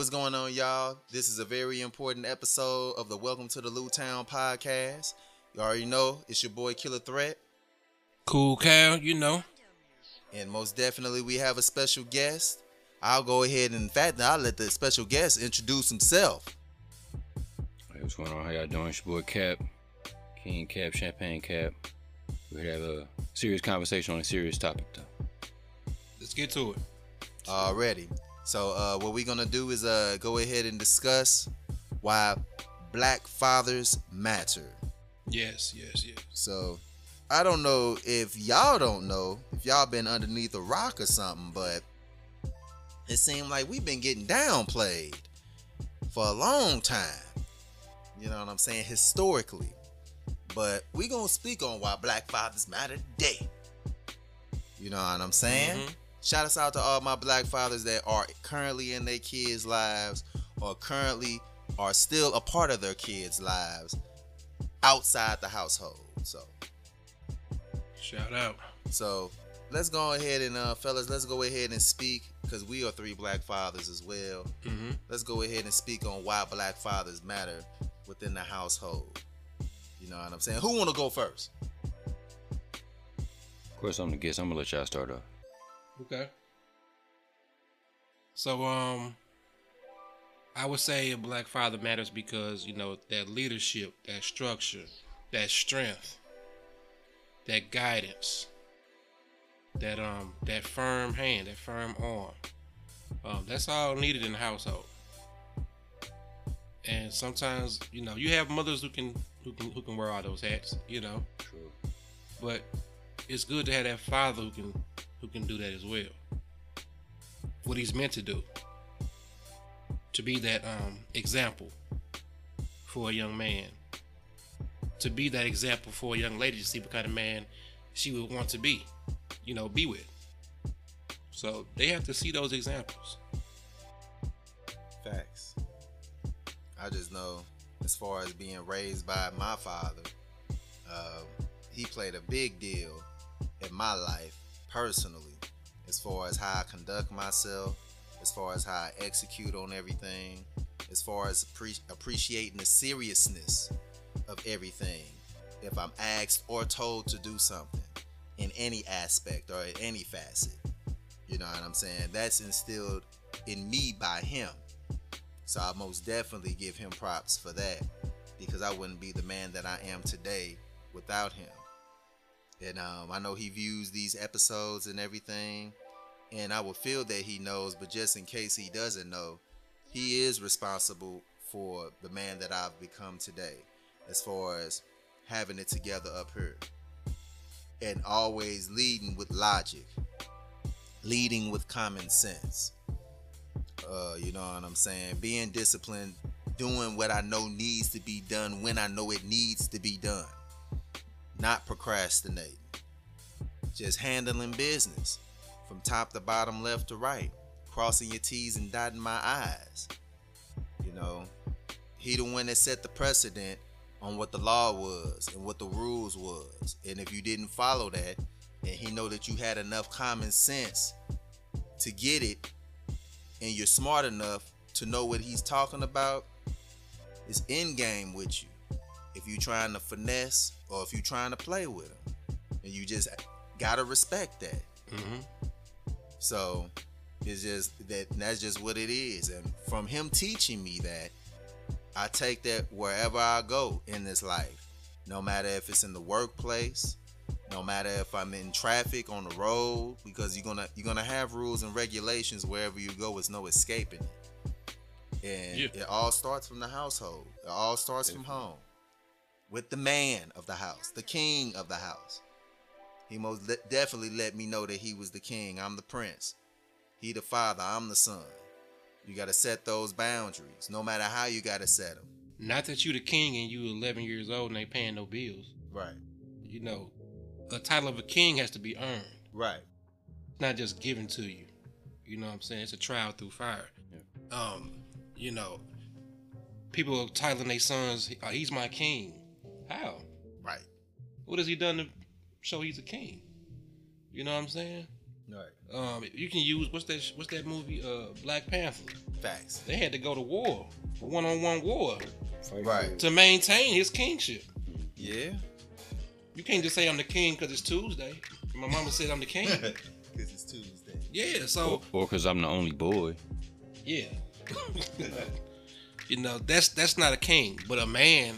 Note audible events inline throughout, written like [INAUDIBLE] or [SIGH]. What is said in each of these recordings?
Hey, what's going on, y'all? This is a very important episode of the Welcome to the Lou Town podcast. You already know it's your boy Killah Threat, Cool Cal, you know. and most definitely we have a special guest. I'll go ahead and, in fact, I'll let the special guest introduce himself. Hey, what's going on? How y'all doing? It's your boy Cap, King Cap, Champagne Cap. We're here to have a serious conversation on a serious topic, though. Let's get to it. Already. So uh, what we're gonna do is uh, go ahead and discuss why black fathers matter. Yes, yes, yes. So I don't know if y'all don't know, if y'all been underneath a rock or something, but it seemed like we've been getting downplayed for a long time. You know what I'm saying? Historically. But we gonna speak on why black fathers matter today. You know what I'm saying? Mhm. Shout us out to all my black fathers that are currently in their kids' lives or currently are still a part of their kids' lives outside the household. So Shout out. so let's go ahead and uh fellas, let's go ahead and speak because we are three black fathers as well. Mm-hmm. Let's go ahead and speak on why black fathers matter within the household. You know what I'm saying? Who wanna go first? Of course, I'm the guest. I'm gonna let y'all start off. Okay. So, um, I would say a black father matters because you know that leadership, that structure, that strength, that guidance, that um, that firm hand, that firm arm. Um, that's all needed in the household. And sometimes, you know, you have mothers who can who can who can wear all those hats, you know. True. But it's good to have that father who can who can do that as well. What he's meant to do. To be that um, example for a young man. To be that example for a young lady to see what kind of man she would want to be, you know, be with. So they have to see those examples. Facts. I just know, as far as being raised by my father, uh, he played a big deal in my life personally, as far as how I conduct myself, as far as how I execute on everything, as far as appre- appreciating the seriousness of everything. If I'm asked or told to do something in any aspect or in any facet, you know what I'm saying? That's instilled in me by him. So I most definitely give him props for that because I wouldn't be the man that I am today without him. And um, I know he views these episodes and everything, and I would feel that he knows, but just in case he doesn't know, he is responsible for the man that I've become today, as far as having it together up here and always leading with logic, leading with common sense. Uh, you know what I'm saying? Being disciplined, doing what I know needs to be done when I know it needs to be done. Not procrastinating. Just handling business from top to bottom, left to right. Crossing your T's and dotting my I's. You know, he the one that set the precedent on what the law was and what the rules was. And if you didn't follow that, and he know that you had enough common sense to get it, and you're smart enough to know what he's talking about, it's in game with you. If you're trying to finesse or if you're trying to play with him, and you just gotta respect that. Mm-hmm. So it's just that that's just what it is. And from him teaching me that, I take that wherever I go in this life. No matter if it's in the workplace, no matter if I'm in traffic on the road, because you're gonna you're gonna have rules and regulations wherever you go. There's no escaping it. And Yeah. it all starts from the household. It all starts from home. With the man of the house, the king of the house. He most le- definitely let me know that he was the king. I'm the prince. He the father. I'm the son. You got to set those boundaries, no matter how you got to set them. Not that you the king and you 11 years old and ain't paying no bills. Right. You know, a title of a king has to be earned. Right. It's not just given to you. You know what I'm saying? It's a trial through fire. Um, you know, people are titling their sons, oh, he's my king. How? Right. What has he done to show he's a king? You know what I'm saying? Right. Um, you can use what's that? What's that movie? Uh, Black Panther. Facts. They had to go to war, one on one war, Right. to maintain his kingship. Yeah. You can't just say I'm the king because it's Tuesday. My mama said I'm the king. [LAUGHS] Because it's Tuesday. Yeah, so Or because I'm the only boy. yeah. [LAUGHS] you know, that's that's not a king, but a man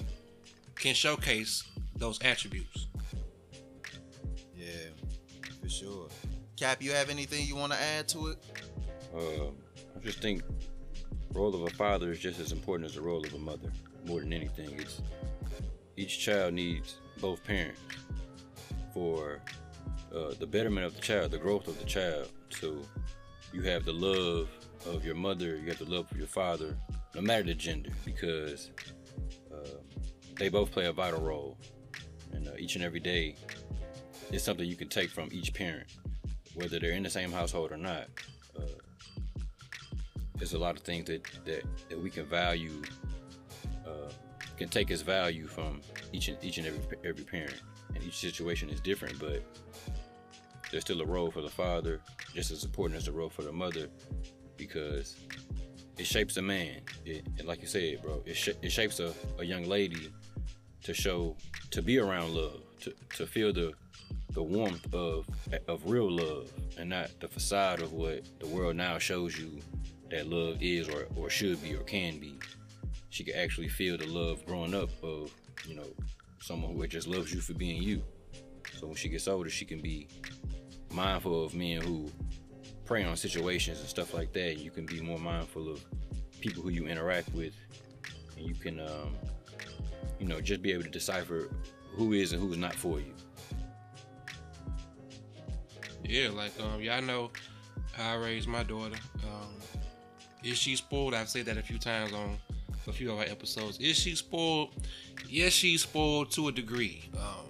can showcase those attributes. Yeah, for sure. Cap, you have anything you want to add to it? Uh, I just think role of a father is just as important as the role of a mother. More than anything, it's each child needs both parents for uh, the betterment of the child, the growth of the child. So you have the love of your mother, you have the love of your father, no matter the gender, because uh, they both play a vital role. And uh, each and every day, it's something you can take from each parent, whether they're in the same household or not. Uh, there's a lot of things that that, that we can value, uh, can take as value from each and each and every every parent, and each situation is different, but there's still a role for the father, just as important as the role for the mother, because it shapes a man. It, and like you said, bro, it, sh- it shapes a, a young lady to show, to be around love, to, to feel the the warmth of of real love, and not the facade of what the world now shows you that love is or, or should be or can be. She can actually feel the love growing up of, you know, someone who just loves you for being you. So when she gets older, she can be mindful of men who prey on situations and stuff like that. You can be more mindful of people who you interact with, and you can, um, you know, just be able to decipher who is and who is not for you. Yeah, like um, y'all know how I raised my daughter. Um, is she spoiled? I've said that a few times on a few of our episodes. Is she spoiled? Yes, she's spoiled to a degree. Um,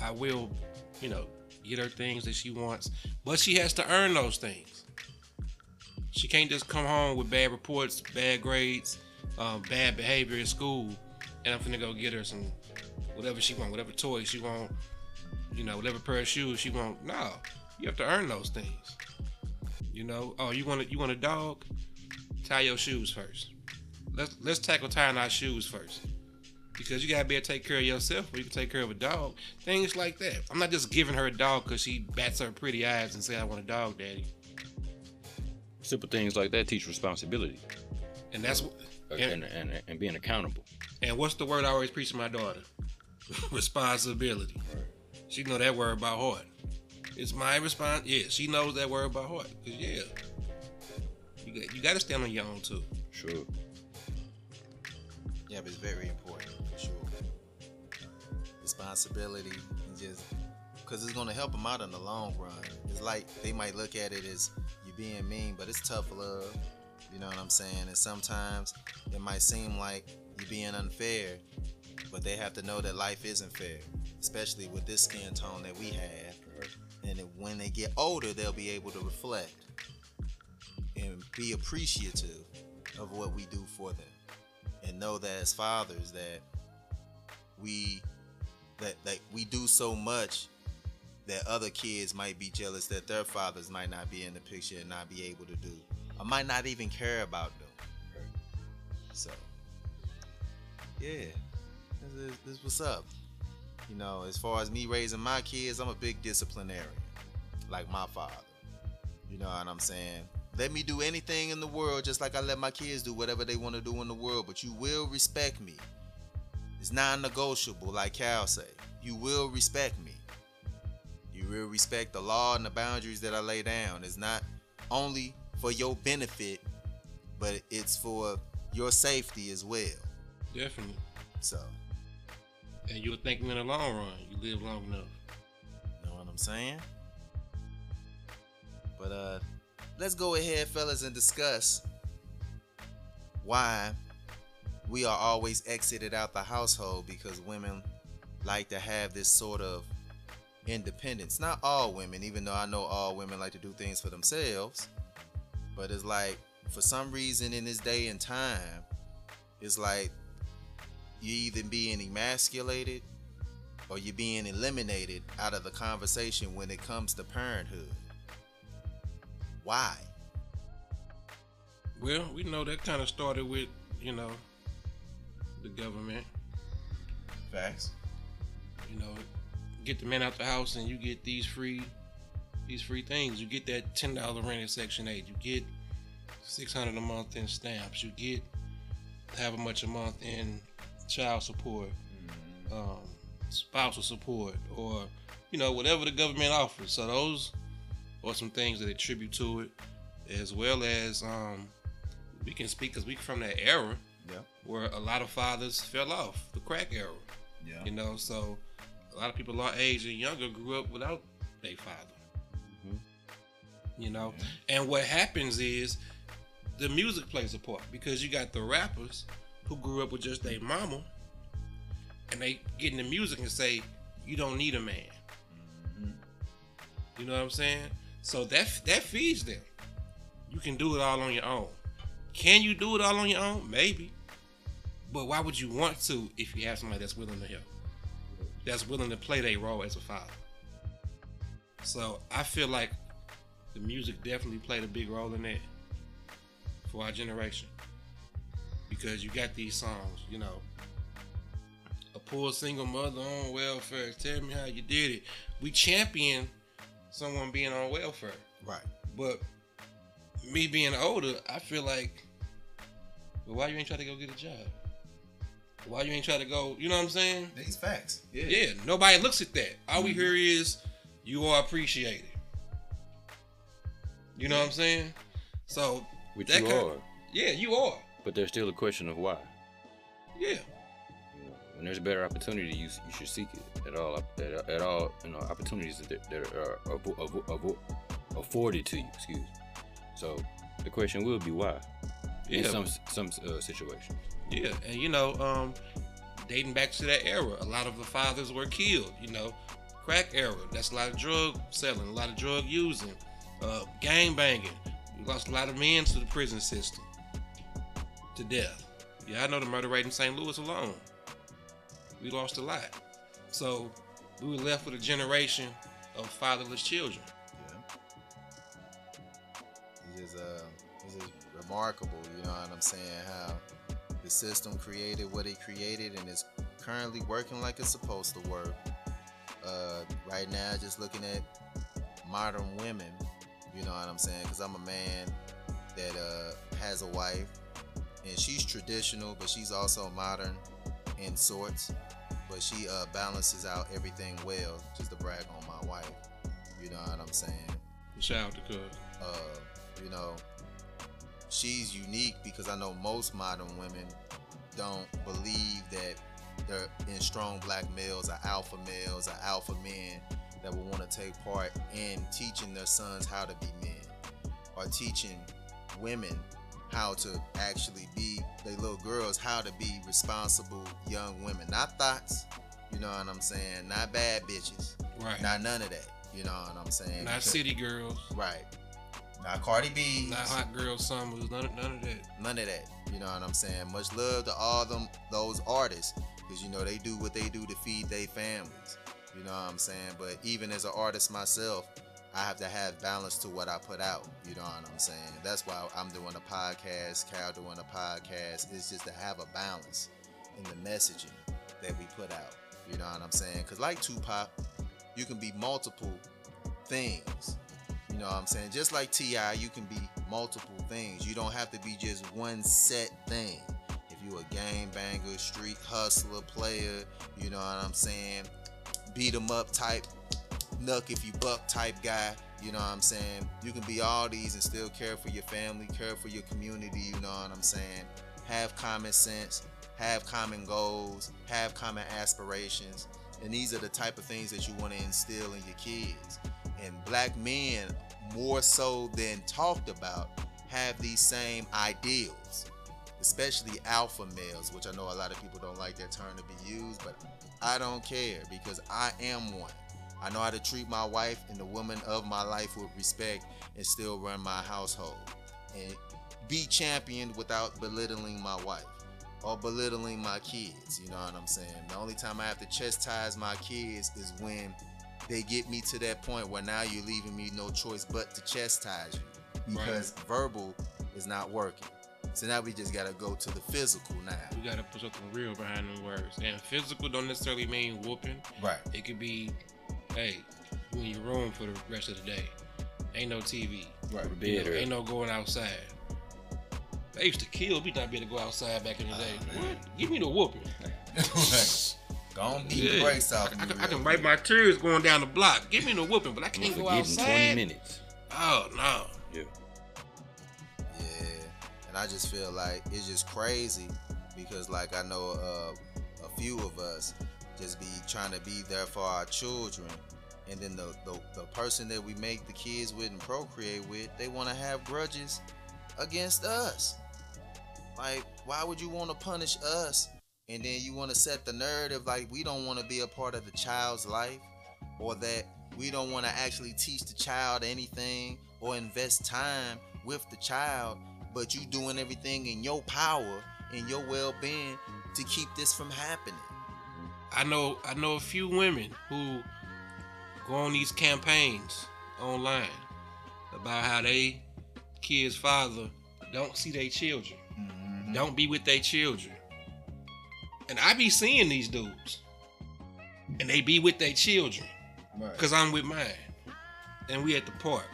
I will, you know, get her things that she wants, but she has to earn those things. She can't just come home with bad reports, bad grades, um, bad behavior in school, and I'm finna go get her some whatever she want, whatever toy she want, you know, whatever pair of shoes she want. No, you have to earn those things. You know, oh, you want a, you want a dog? Tie your shoes first. Let's let's tackle tying our shoes first. Because you gotta be able to take care of yourself, or you can take care of a dog. Things like that. I'm not just giving her a dog because she bats her pretty eyes and say I want a dog, daddy. Simple things like that teach responsibility And that's what. and, and, and being accountable. And what's the word I always preach to my daughter? [LAUGHS] Responsibility. She know that word by heart. It's my response. Yeah, she knows that word by heart. Cause yeah, you got you got to stand on your own too. Sure. Yeah, but it's very important for sure. Responsibility and just because it's gonna help them out in the long run. It's like they might look at it as you being mean, but it's tough love. You know what I'm saying? And sometimes it might seem like you're being unfair, but they have to know that life isn't fair, especially with this skin tone that we have. And when they get older, they'll be able to reflect and be appreciative of what we do for them. And know that as fathers that we that that we do so much that other kids might be jealous that their fathers might not be in the picture and not be able to do. Or might not even care about them. So yeah this, is, this what's up you know as far as me raising my kids i'm a big disciplinarian like my father you know what i'm saying let me do anything in the world just like I let my kids do whatever they want to do in the world, but you will respect me. It's non-negotiable, like Cal say. You will respect me. You will respect the law and the boundaries that I lay down. It's not only for your benefit, but it's for your safety as well. Definitely. So, And you'll thank in the long run. You live long enough. you know what I'm saying? But uh let's go ahead, fellas, and discuss why we are always exited out the household because women like to have this sort of independence. Not all women, even though I know all women like to do things for themselves, but it's like for some reason in this day and time, it's like you either being emasculated or you're being eliminated out of the conversation when it comes to parenthood. Why? Well, we know that kind of started with, you know, the government. Facts. You know, get the man out the house and you get these free these free things. You get that ten dollar rent in Section Eight. You get six hundred a month in stamps. You get however much a month in child support, um, spousal support, or you know whatever the government offers. So those are some things that attribute to it, as well as um, we can speak because we from that era Yeah. where a lot of fathers fell off the crack era. Yeah. You know, so a lot of people our age and younger grew up without their father. You know, and what happens is the music plays a part because you got the rappers who grew up with just their mama, and they get into music and say, "You don't need a man." You know what I'm saying? So that that feeds them. You can do it all on your own. Can you do it all on your own? Maybe. But why would you want to if you have somebody that's willing to help? That's willing to play their role as a father. So I feel like the music definitely played a big role in that for our generation. Because you got these songs, you know. A poor single mother on welfare. Tell me how you did it. We champion someone being on welfare. Right. But me being older, I feel like, well, why you ain't try to go get a job? Why you ain't try to go? You know what I'm saying? These facts. Yeah. Yeah. Nobody looks at that. All we mm-hmm. hear is you are appreciated. You know what I'm saying? So Which that you kind- are. yeah, you are. But there's still a question of why. Yeah. You know, when there's a better opportunity, you, you should seek it at all at, at all you know opportunities that, that are avo- avo- avo- afforded to you. Excuse. me. So the question will be why. In some some uh, situations. Yeah, and you know, um, dating back to that era, a lot of the fathers were killed. You know, crack era. That's a lot of drug selling, a lot of drug using, uh, gang banging. We lost a lot of men to the prison system, to death. Yeah, I know the murder rate in St. Louis alone. We lost a lot. So we were left with a generation of fatherless children. Yeah. It's just, uh, it's remarkable, you know what I'm saying? How the system created what it created and it's currently working like it's supposed to work. Uh, right now, just looking at modern women, you know what I'm saying? Because I'm a man that uh, has a wife and she's traditional, but she's also modern in sorts. But she uh, balances out everything well, just to brag on my wife. You know what I'm saying? Shout out to Cuz. uh, you know, she's unique because I know most modern women don't believe that they're in strong black males or alpha males or alpha men that will want to take part in teaching their sons how to be men or teaching women how to actually be they little girls how to be responsible young women not thoughts you know what i'm saying not bad bitches Right. not none of that you know what i'm saying Not Because- city girls. Right. Not Cardi B. Not hot girl summers. None, none of that. None of that. You know what I'm saying? Much love to all them those artists because you know they do what they do to feed their families. You know what I'm saying? But even as an artist myself, I have to have balance to what I put out. You know what I'm saying? That's why I'm doing a podcast. Cal doing a podcast. It's just to have a balance in the messaging that we put out. You know what I'm saying? Because like Tupac, you can be multiple things. You know what I'm saying? Just like T.I., you can be multiple things. You don't have to be just one set thing. If you a game banger, street hustler, player, you know what I'm saying? Beat 'em up type, nuck if you buck type guy, you know what I'm saying? You can be all these and still care for your family, care for your community, you know what I'm saying? Have common sense, have common goals, have common aspirations. And these are the type of things that you want to instill in your kids and black men more so than talked about have these same ideals especially alpha males which i know a lot of people don't like that term to be used but i don't care because i am one i know how to treat my wife and the woman of my life with respect and still run my household and be championed without belittling my wife or belittling my kids you know what i'm saying the only time i have to chastise my kids is when they get me to that point where now you're leaving me no choice but to chastise you. because verbal is not working. So now we just gotta go to the physical now. We gotta put something real behind them words. And physical don't necessarily mean whooping. Right. It could be, hey, you in your room for the rest of the day. Ain't no TV. Right. Bed You know, or- ain't no going outside. They used to kill me not be able to go outside back in the day. Oh, what? Give me the whooping. [LAUGHS] Gonna beat Yeah. the brakes off. I, of can, you I can wipe my tears going down the block. Give me the whooping, but I can't gonna go forget in 20 minutes. Oh no. Yeah. Yeah, and I just feel like it's just crazy because, like, I know uh, a few of us just be trying to be there for our children, and then the, the the person that we make the kids with and procreate with, they want to have grudges against us. Like, why would you want to punish us, and then you want to set the narrative like we don't want to be a part of the child's life, or that we don't want to actually teach the child anything or invest time with the child, but you doing everything in your power and your well-being to keep this from happening. I know I know a few women who go on these campaigns online about how they kids' father don't see their children, mm-hmm. don't be with their children. And I be seeing these dudes. And they be with their children. Right. Cause I'm with mine. And we at the park.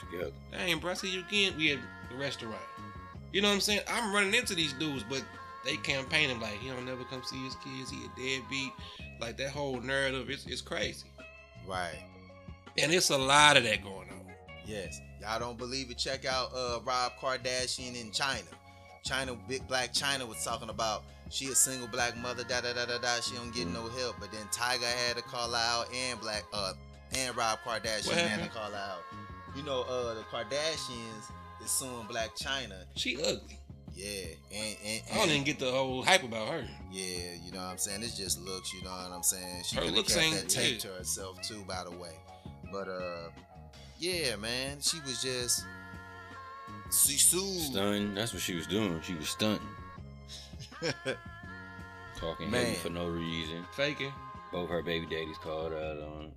Together. Hey, bro, I see you again. We at the restaurant. You know what I'm saying? I'm running into these dudes, but they campaign him like he don't never come see his kids. He a deadbeat. Like that whole narrative, it's, it's crazy. Right. And it's a lot of that going on. Yes. Y'all don't believe it? Check out uh Rob Kardashian in Chyna. Chyna, big Blac Chyna was talking about she a single black mother, da da da da da. She don't get no help. But then Tyga had to call out and black uh and Rob Kardashian had to call out. You know, uh the Kardashians is suing Blac Chyna. She ugly. Yeah. And and, I don't even get the whole hype about her. yeah, you know what I'm saying? It's just looks, you know what I'm saying? She Her could have looks kept ain't- that tape yeah. to herself too, by the way. But uh yeah, man, she was just she sued. Stunned. That's what she was doing. She was stunting. [LAUGHS] Talking Man. heavy for no reason. Faking. Both her baby daddies called out on it.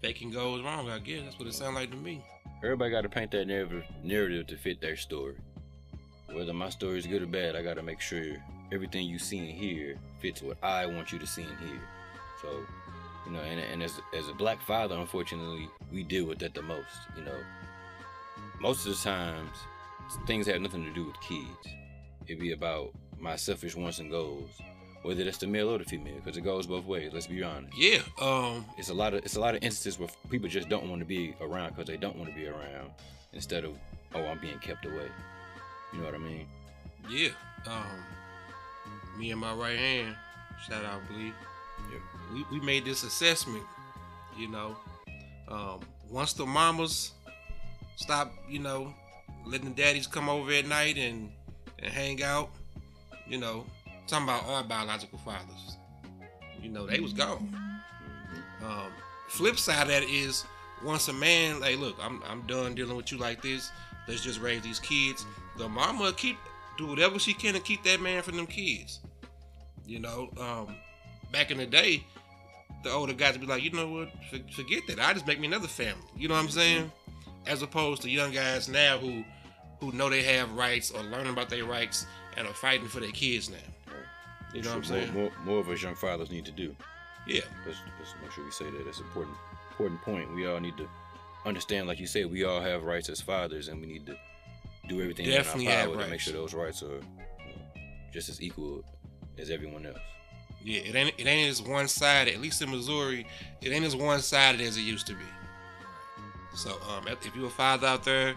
Faking goes wrong, I guess. That's what it sounds like to me. Everybody got to paint that narrative, narrative to fit their story. Whether my story is good or bad, I got to make sure everything you see and hear fits what I want you to see and hear. So, you know, and, and as, as a black father, unfortunately, we deal with that the most. You know, most of the times, things have nothing to do with kids. It be about my selfish wants and goals, whether that's the male or the female, because it goes both ways. Let's be honest Yeah. Um. it's a lot of it's a lot of instances where people just don't want to be around because they don't want to be around instead of oh I'm being kept away. You know what I mean? Yeah. Um. Me and my right hand. Shout out, Bleed. Yeah. we, we made this assessment, you know. Um, once the mamas stop, you know, letting the daddies come over at night and, and hang out, you know, talking about our biological fathers, you know, they was gone. Um, flip side of that is once a man, like, look, I'm, I'm done dealing with you like this. Let's just raise these kids. The mama keep do whatever she can to keep that man from them kids. You know, um, back in the day, the older guys would be like, you know what, For- forget that. I just make me another family. You know what I'm saying? As opposed to young guys now who who know they have rights or learning about their rights and are fighting for their kids now. You know what I'm saying? More, more, more of us young fathers need to do. Yeah. Let's, let's make sure we say that. That's an important important point. We all need to understand, like you said, we all have rights as fathers, and we need to do everything Definitely in our have power to make sure those rights are you just as equal as everyone else. Yeah, it ain't it ain't as one sided. At least in Missouri, it ain't as one sided as it used to be. So, um, if you're a father out there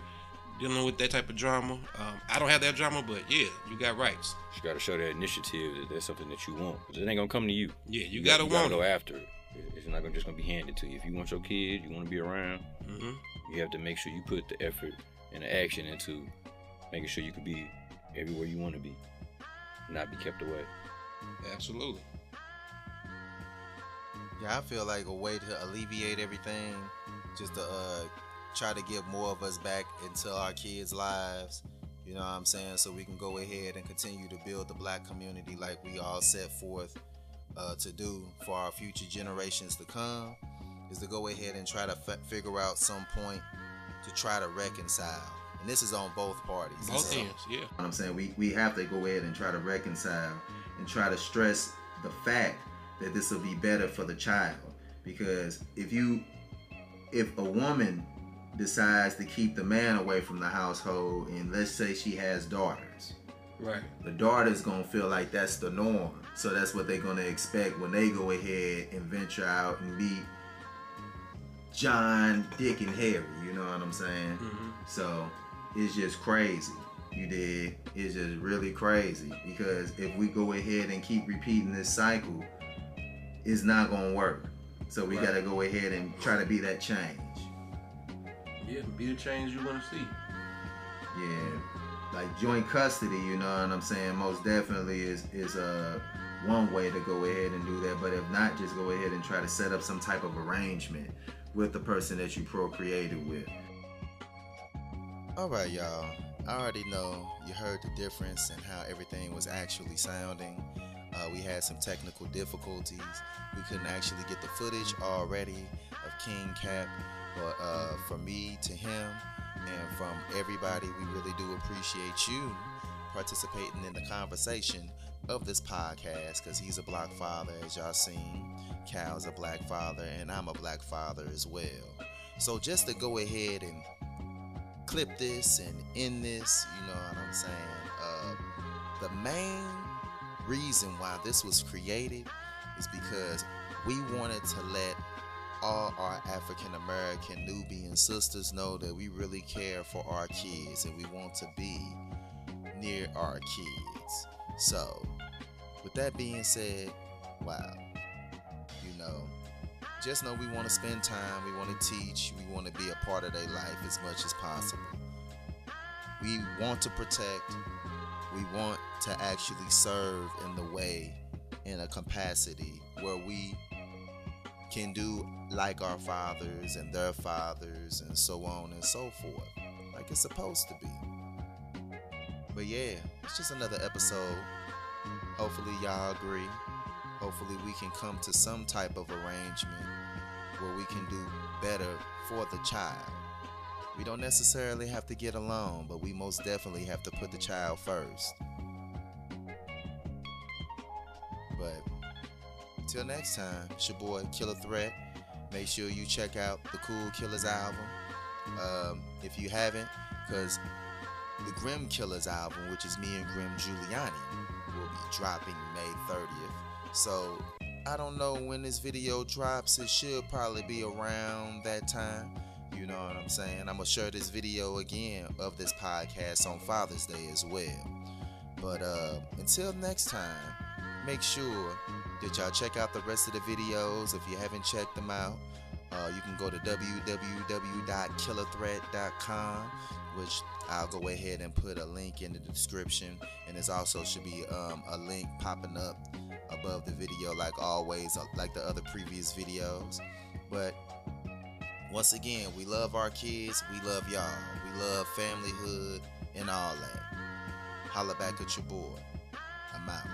dealing with that type of drama, um, I don't have that drama, but yeah, you got rights. You got to show that initiative that there's something that you want. 'Cause it ain't gonna come to you. Yeah, you, got- gotta gotta want go it. after it. It's not gonna just gonna be handed to you. If you want your kid, you want to be around. hmm You have to make sure you put the effort and action into making sure you can be everywhere you want to be, not be kept away. Absolutely. Yeah, I feel like a way to alleviate everything, just to uh, try to get more of us back into our kids' lives. You know what I'm saying? So we can go ahead and continue to build the black community like we all set forth uh, to do for our future generations to come. Is to go ahead and try to f- figure out some point to try to reconcile. And this is on both parties. Both is- ends, yeah. what I'm saying we we have to go ahead and try to reconcile and try to stress the fact that this will be better for the child because if you if a woman decides to keep the man away from the household and let's say she has daughters Right. the daughter's gonna feel like that's the norm so that's what they're gonna expect when they go ahead and venture out and meet john dick and harry you know what i'm saying hmm so it's just crazy. You did. It's just really crazy because if we go ahead and keep repeating this cycle, it's not gonna work. So we Right. gotta go ahead and try to be that change. Yeah, be the change you want to see. Yeah, like joint custody. You know what I'm saying? Most definitely is is uh, one way to go ahead and do that. But if not, just go ahead and try to set up some type of arrangement with the person that you procreated with. All right, y'all. I already know you heard the difference in how everything was actually sounding. Uh, we had some technical difficulties. We couldn't actually get the footage already of King Cap, but uh, from me to him and from everybody, we really do appreciate you participating in the conversation of this podcast because he's a black father, as y'all seen. Cal's a black father, and I'm a black father as well. So just to go ahead and clip this and end this, you know what I'm saying? Uh, the main reason why this was created is because we wanted to let all our African American Nubian sisters know that we really care for our kids and we want to be near our kids. So, with that being said, wow, just know we want to spend time, we want to teach, we want to be a part of their life as much as possible. We want to protect, we want to actually serve in the way, in a capacity where we can do like our fathers and their fathers and so on and so forth, like it's supposed to be. But yeah, it's just another episode. Hopefully, y'all agree. Hopefully, we can come to some type of arrangement we can do better for the child. We don't necessarily have to get along, but we most definitely have to put the child first. But until next time, it's your boy Killah Threat. Make sure you check out the CoolKillahz album. Um, if you haven't, because the Grim Killers album, which is me and Grim Giuliani, will be dropping May 30th. So I don't know when this video drops. It should probably be around that time. You know what I'm saying? I'm gonna share this video again of this podcast on Father's Day as well. But uh, until next time, make sure that y'all check out the rest of the videos. If you haven't checked them out, uh, you can go to www.killahthreat.com, which I'll go ahead and put a link in the description. And there's also should be um, a link popping up above the video, like always, uh, like the other previous videos. But once again, we love our kids, we love y'all, we love familyhood and all that. Holla back at your boy. I'm out.